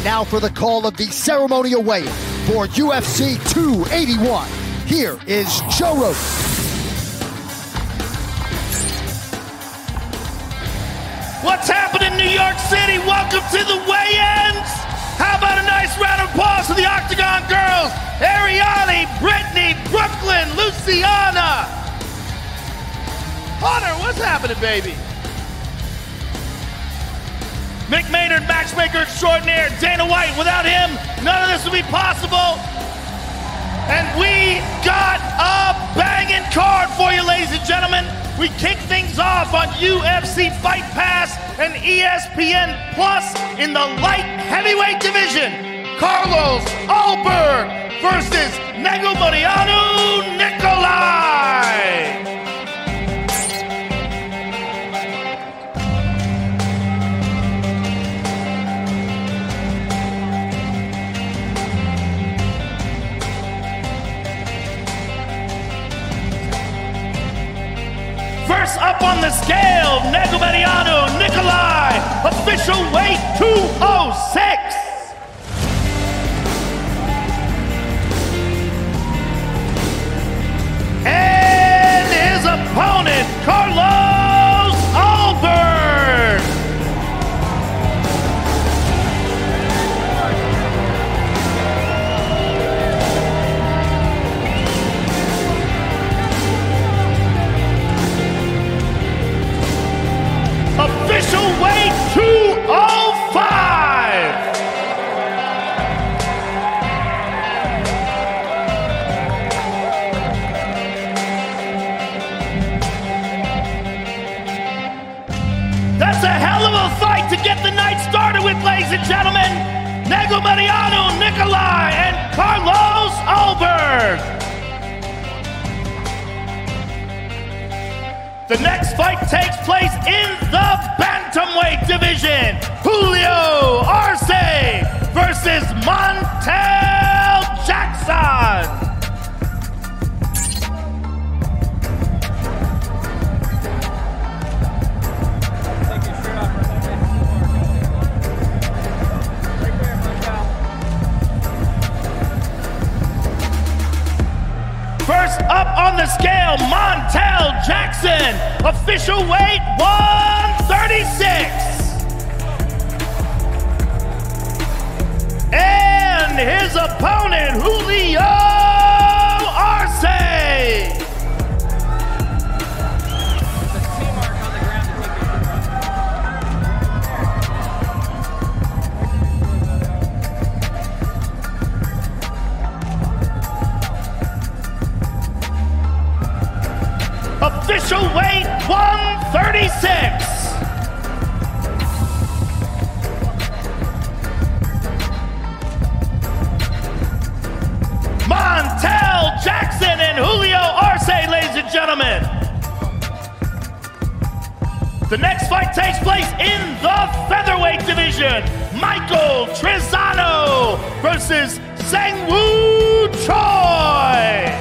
And now for the call of the ceremonial weigh for UFC 281. Here is Joe Rogan. What's happening in New York City? Welcome to the weigh-ins. How about a nice round of applause for the Octagon girls? Arianny, Brittany, Brooklyn, Luciana. Hunter, what's happening, baby? Mick Maynard, matchmaker extraordinaire, Dana White. Without him, none of this would be possible. And we got a banging card for you, ladies and gentlemen. We kick things off on UFC Fight Pass and ESPN Plus in the light heavyweight division. Carlos Ulberg versus Negumereanu Nicolae. First up on the scale, Negumereanu Nicolae, official weight 206. The next fight takes place in the bantamweight division. Julio Arce versus Montel Jackson. On the scale, Montel Jackson, official weight 136. And his opponent, Julio Sangwoo Choi.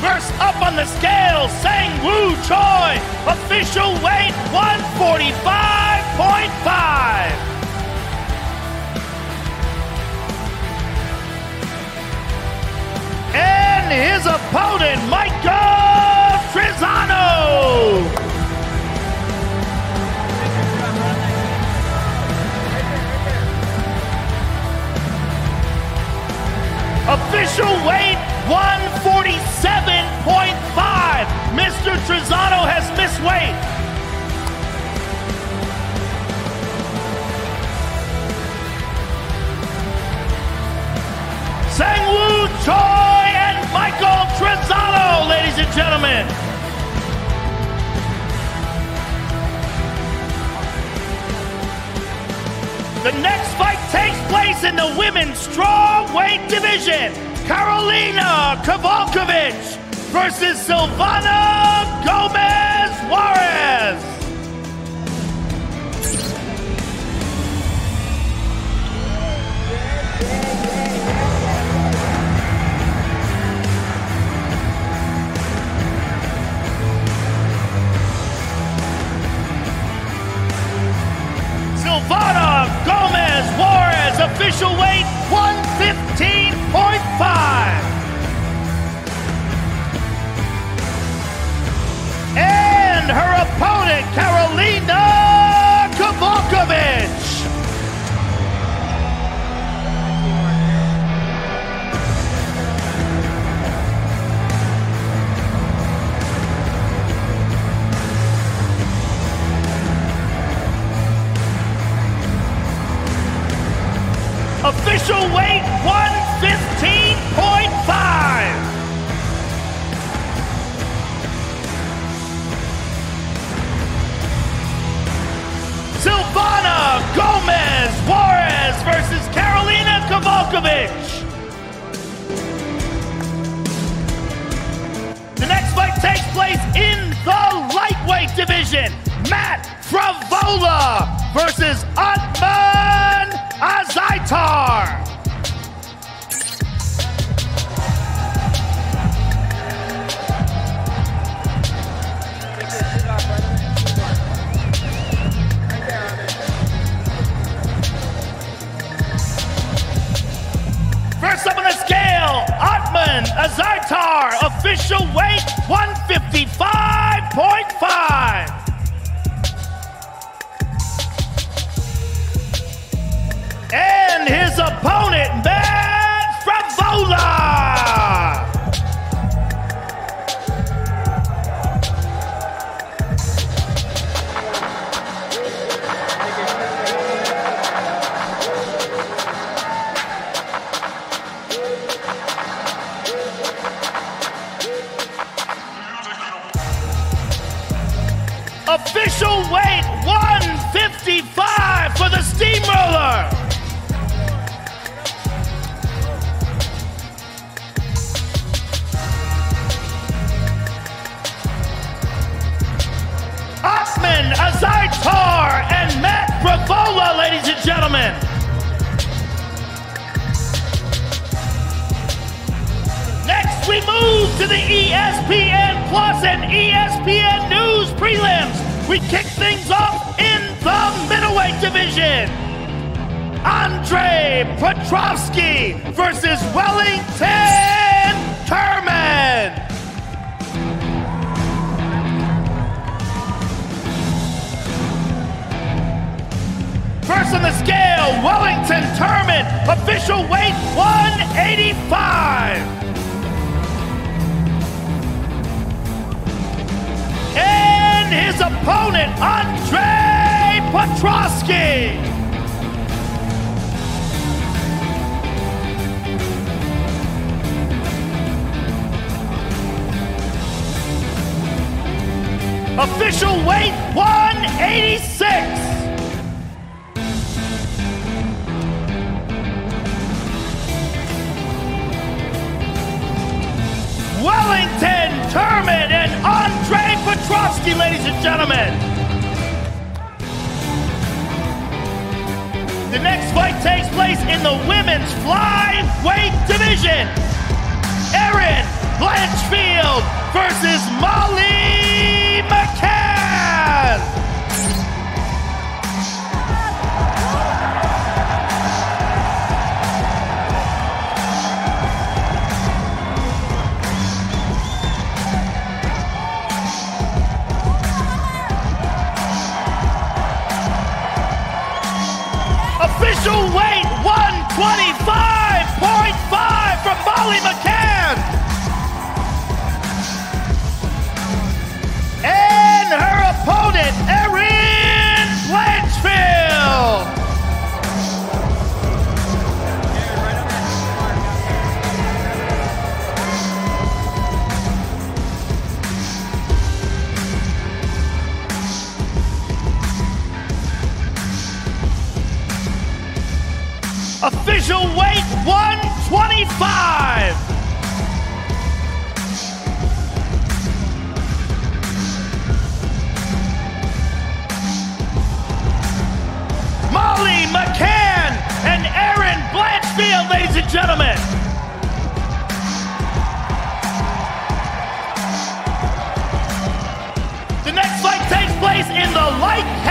First up on the scale, Sang Woo Choi, official weight 145.5. And his opponent, Michael Trizano. Official weight 147.5. gentlemen. The next fight takes place in the women's strawweight division. Karolina Kowalkiewicz versus Silvana Gomez Juarez. Frevola versus Ottman Azaitar. First up on the scale, Ottman Azaitar, official weight 155.5. And his opponent, Matt Frevola. Official weight We kick things off in the middleweight division. Andre Petroski versus Wellington Turman. First on the scale, Wellington Turman, official weight 185. And his opponent, Andre Petroski. Official weight 186. Wellington Turman and Andre Petroski, ladies and gentlemen. The next fight takes place in the women's flyweight division. Erin Blanchfield versus Molly McCann. Official weight 125.5 from Molly McCann.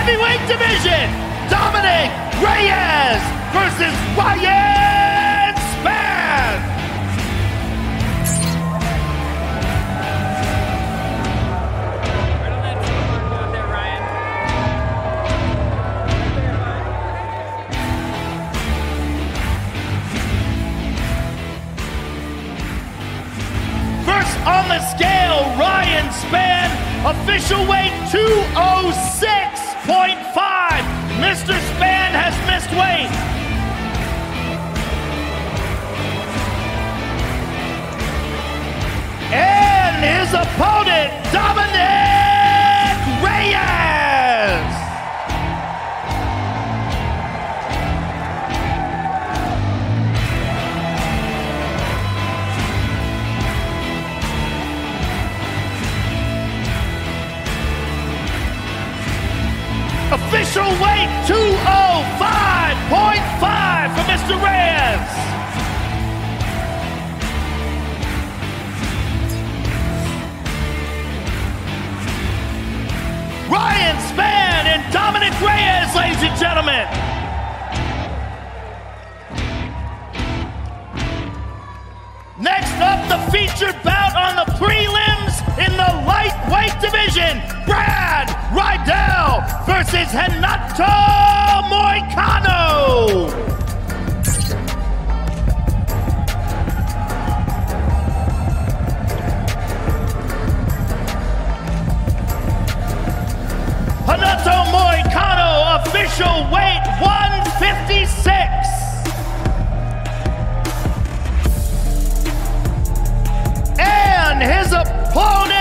Heavyweight division. Dominick Reyes versus Ryan Spann. First on the scale, Ryan Spann, official weight 206.5. Mr. Spann has missed weight. And his opponent, Dominick Official weight 205.5 for Mr. Reyes. Ryan Spann and Dominick Reyes, ladies and gentlemen. Next up, the featured bout division. Brad Riddell versus Renato Moicano. Renato Moicano, official weight 156. And his opponent,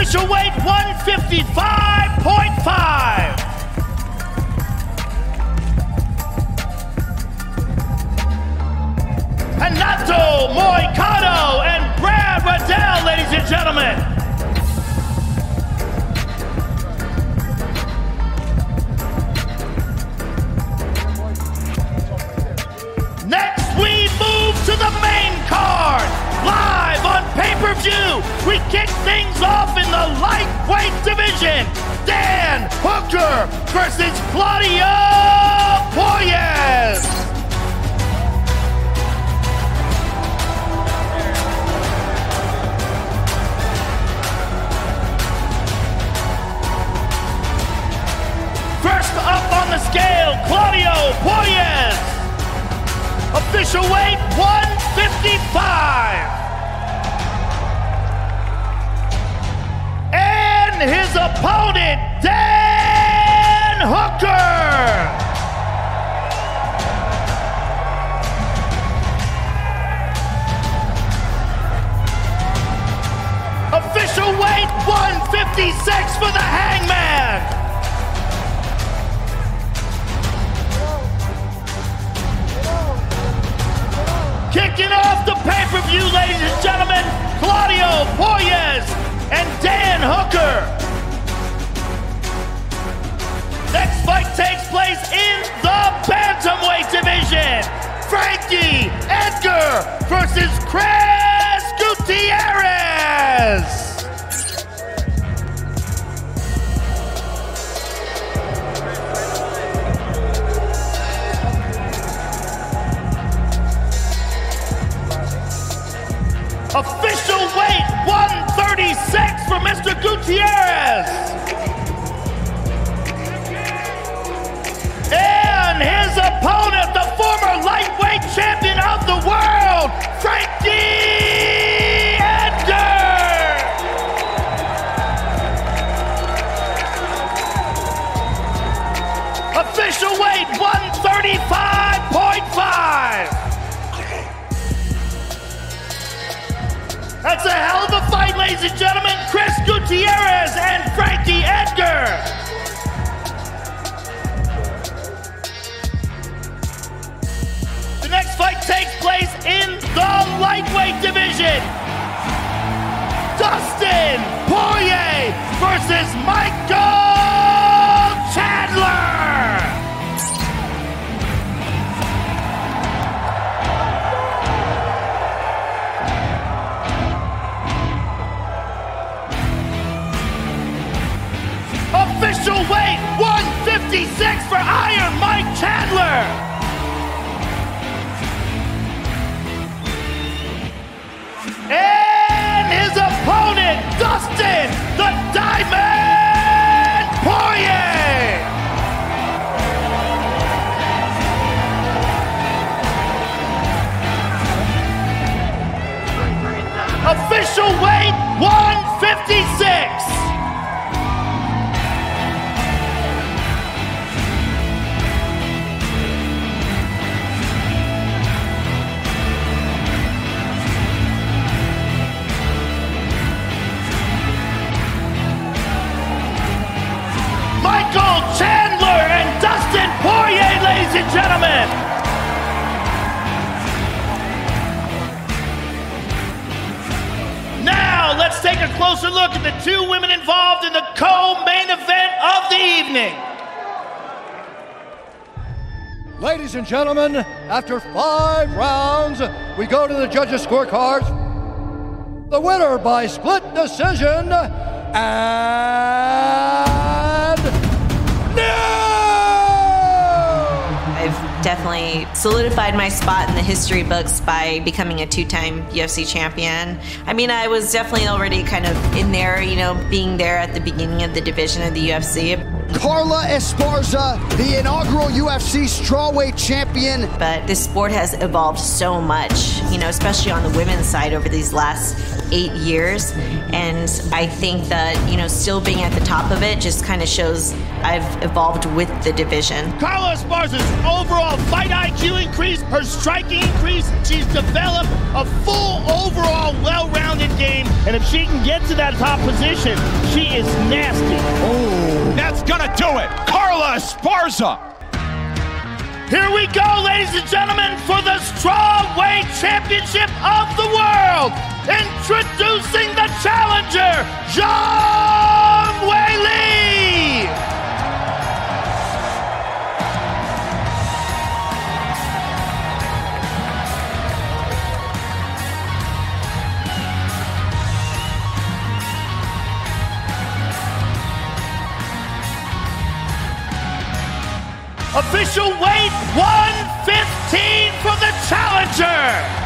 Official weight 155.5. Renato Moicano and Brad Riddell, ladies and gentlemen. We kick things off in the lightweight division. Dan Hooker versus Claudio Puelles. First up on the scale, Claudio Puelles. Official weight 155. And his opponent, Dan Hooker. Official weight 156 for the hangman. Kicking off the pay-per-view, ladies and gentlemen, Claudio Puelles and Dan Hooker. Next fight takes place in the bantamweight division. Frankie Edgar versus Chris Gutierrez. Official weight 136 for Mr. Gutierrez. And his opponent, the former lightweight champion closer look at the two women involved in the co-main event of the evening. Ladies and gentlemen, after five rounds, we go to the judges' scorecards. The winner by split decision, and definitely solidified my spot in the history books by becoming a two time UFC champion. I mean, I was definitely already kind of in there, you know, being there at the beginning of the division of the UFC. Carla Esparza, the inaugural UFC strawweight champion. But this sport has evolved so much, you know, especially on the women's side over these last eight years. And I think that, you know, still being at the top of it just kind of shows I've evolved with the division. Carla Esparza's overall fight IQ increased, her striking increased. She's developed a full overall well-rounded game. And if she can get to that top position, she is nasty. Oh. That's gonna do it. Carla Esparza. Here we go, ladies and gentlemen, for the Strawweight Championship of the World. Introducing the challenger, Zhang Weili. Official weight 115 for the challenger.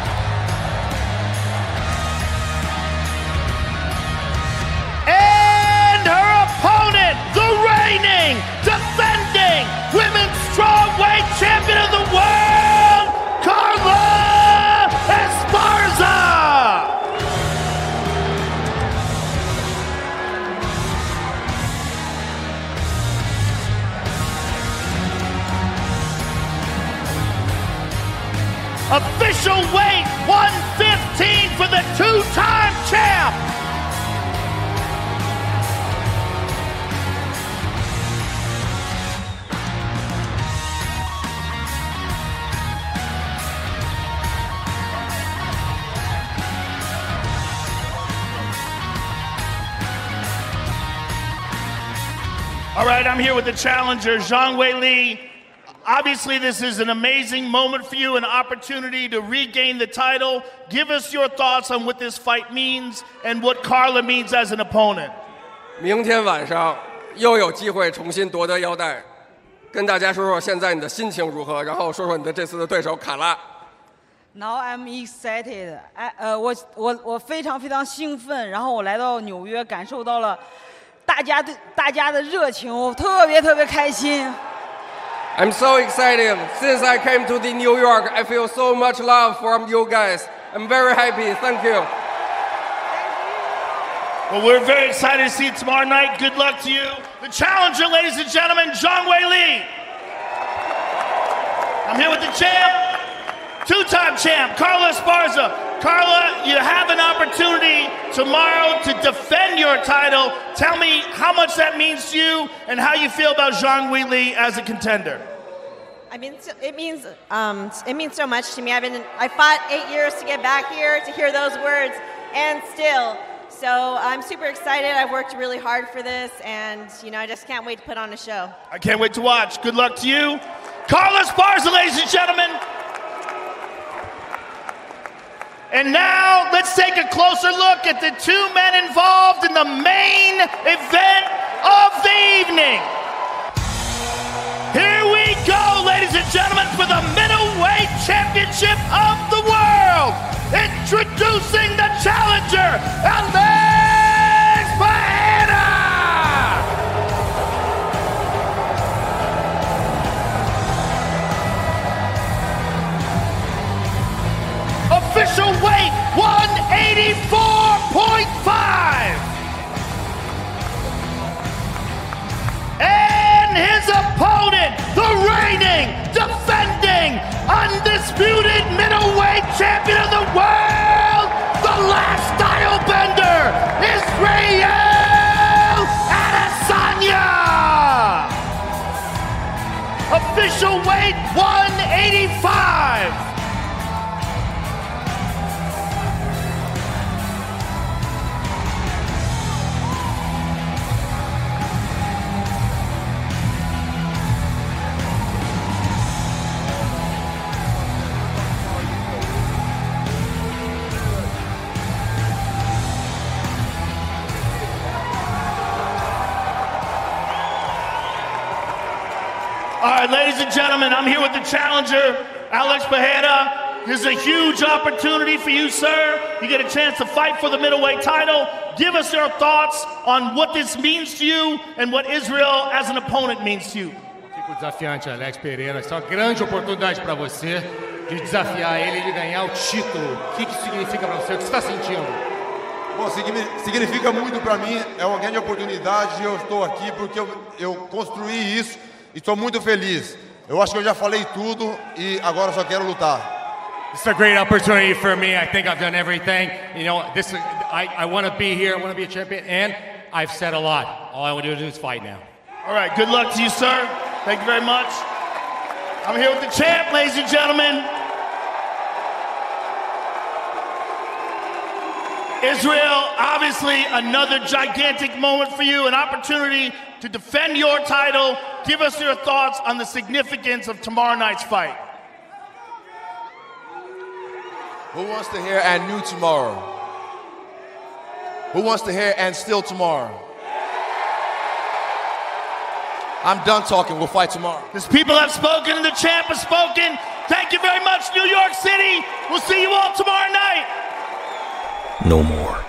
All right, I'm here with the challenger, Zhang Wei Li. Obviously, this is an amazing moment for you, an opportunity to regain the title. Give us your thoughts on what this fight means and what Carla means as an opponent. 明天晚上又有机会重新夺得腰带，跟大家说说现在你的心情如何，然后说说你的这次的对手卡拉。 Now I'm excited，哎，呃，我我我非常非常兴奋，然后我来到纽约，感受到了 I'm so excited. Since I came to the New York, I feel so much love from you guys. I'm very happy. Thank you. Well, we're very excited to see you tomorrow night. Good luck to you. The challenger, ladies and gentlemen, Zhang Wei Li. I'm here with the champ, two-time champ, Carla Esparza. Carla, you have an opportunity tomorrow to defend your title. Tell me how much that means to you and how you feel about Zhang Wei Li as a contender. I mean, it means um, it means so much to me. I've been I fought eight years to get back here to hear those words, and still. So I'm super excited. I've worked really hard for this, and you know I just can't wait to put on a show. I can't wait to watch. Good luck to you. Carla Esparza, ladies and gentlemen. And now let's take a closer look at the two men involved in the main event of the evening. Here we go, ladies and gentlemen, for the middleweight championship of the world. Introducing the challenger, Alex 84.5. And his opponent, the reigning, defending, undisputed middleweight champion of the world, the last style bender, Israel Adesanya. Official weight 185. And gentlemen, I'm here with the challenger, Alex Pereira. This is a huge opportunity for you, sir. You get a chance to fight for the middleweight title. Give us your thoughts on what this means to you and what Israel as an opponent means to you. Fico desafiante, Alex Pereira. Essa é uma grande oportunidade para você de desafiar ele e de ganhar o título. O que, que significa para você? O que você está sentindo? Bom, signi- significa muito para mim, é uma grande oportunidade e eu estou aqui porque eu, eu construí isso e estou muito feliz. Eu acho que eu já falei tudo e agora só quero lutar. It's a great opportunity for me. I think I've done everything. You know, this I, I want to be here. I want to be a champion, and I've said a lot. All I want to do is fight now. All right, good luck to you, sir. Thank you very much. I'm here with the champ, ladies and gentlemen. Israel, obviously another gigantic moment for you, an opportunity to defend your title. Give us your thoughts on the significance of tomorrow night's fight. Who wants to hear and new tomorrow? Who wants to hear and still tomorrow? I'm done talking. We'll fight tomorrow. These people have spoken and the champ has spoken. Thank you very much, New York City. We'll see you all tomorrow night. No more.